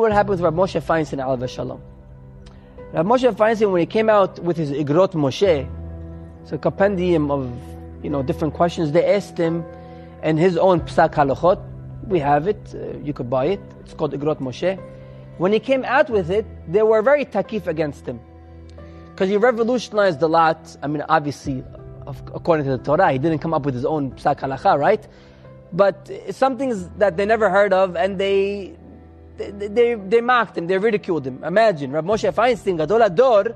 What happened with Rav Moshe Feinstein, Alav Shalom? Rav Moshe Feinstein, when he came out with his Igrot Moshe, it's a compendium of you know different questions, they asked him, and his own Psak Halachot, we have it, uh, you could buy it, it's called Igrot Moshe. When he came out with it, they were very takif against him. Because he revolutionized a lot. I mean, obviously, according to the Torah, he didn't come up with his own Psak Halacha, right? But some things that they never heard of, and they they, they, mocked him, they ridiculed him. Imagine, Rav Moshe Feinstein, Gadol HaDor,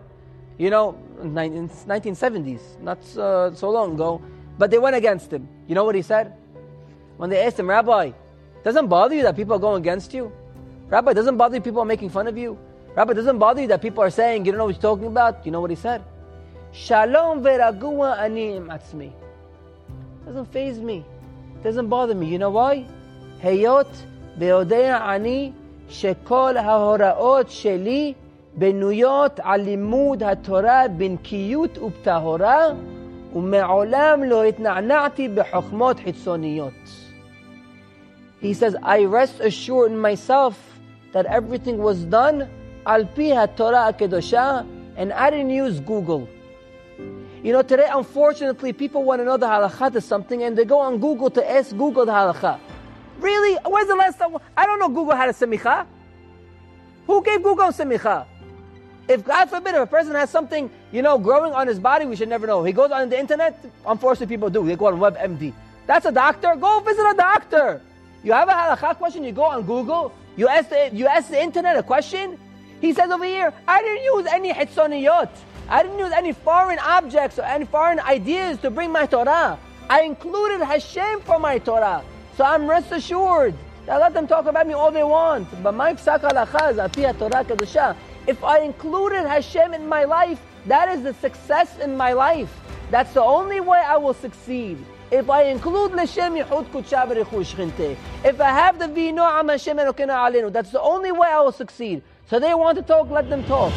you know, in 1970s, not uh, so long ago, but they went against him. You know what he said? When they asked him, Rabbi, doesn't bother you that people are going against you? Rabbi, doesn't bother you people are making fun of you? Rabbi, doesn't bother you that people are saying you don't know what you're talking about? You know what he said? Shalom veragua ani atzmi. Doesn't faze me. Doesn't bother me. You know why? Heyot beodea ani שכל ההוראות שלי בנויות על לימוד התורה בנקיות ובטהורה, ומעולם לא התנענעתי בחוכמות חיצוניות. He says, I rest assured in myself that everything was done al pi HaTorah HaKedosha, and I didn't use Google. You know, today, unfortunately, people want to know the halakha to something, and they go on Google to ask Google the halakha. Really? When's the last time? I don't know Google had a semicha. Who gave Google semicha? If God forbid, if a person has something, you know, growing on his body, we should never know. He goes on the internet, unfortunately people do. They go on WebMD. That's a doctor? Go visit a doctor. You have a halakha question, you go on Google, you ask the, you ask the internet a question. He says over here, I didn't use any hitzoniyot. I didn't use any foreign objects or any foreign ideas to bring my Torah. I included Hashem for my Torah. So I'm rest assured that let them talk about me all they want. But my psak halacha is Torah kedusha. If I included Hashem in my life, that is the success in my life. That's the only way I will succeed. If I include L'Shem Yehud Kutsha Shchinte. If I have the Vino Am Hashem Elokena Alenu. That's the only way I will succeed. So they want to talk, let them talk.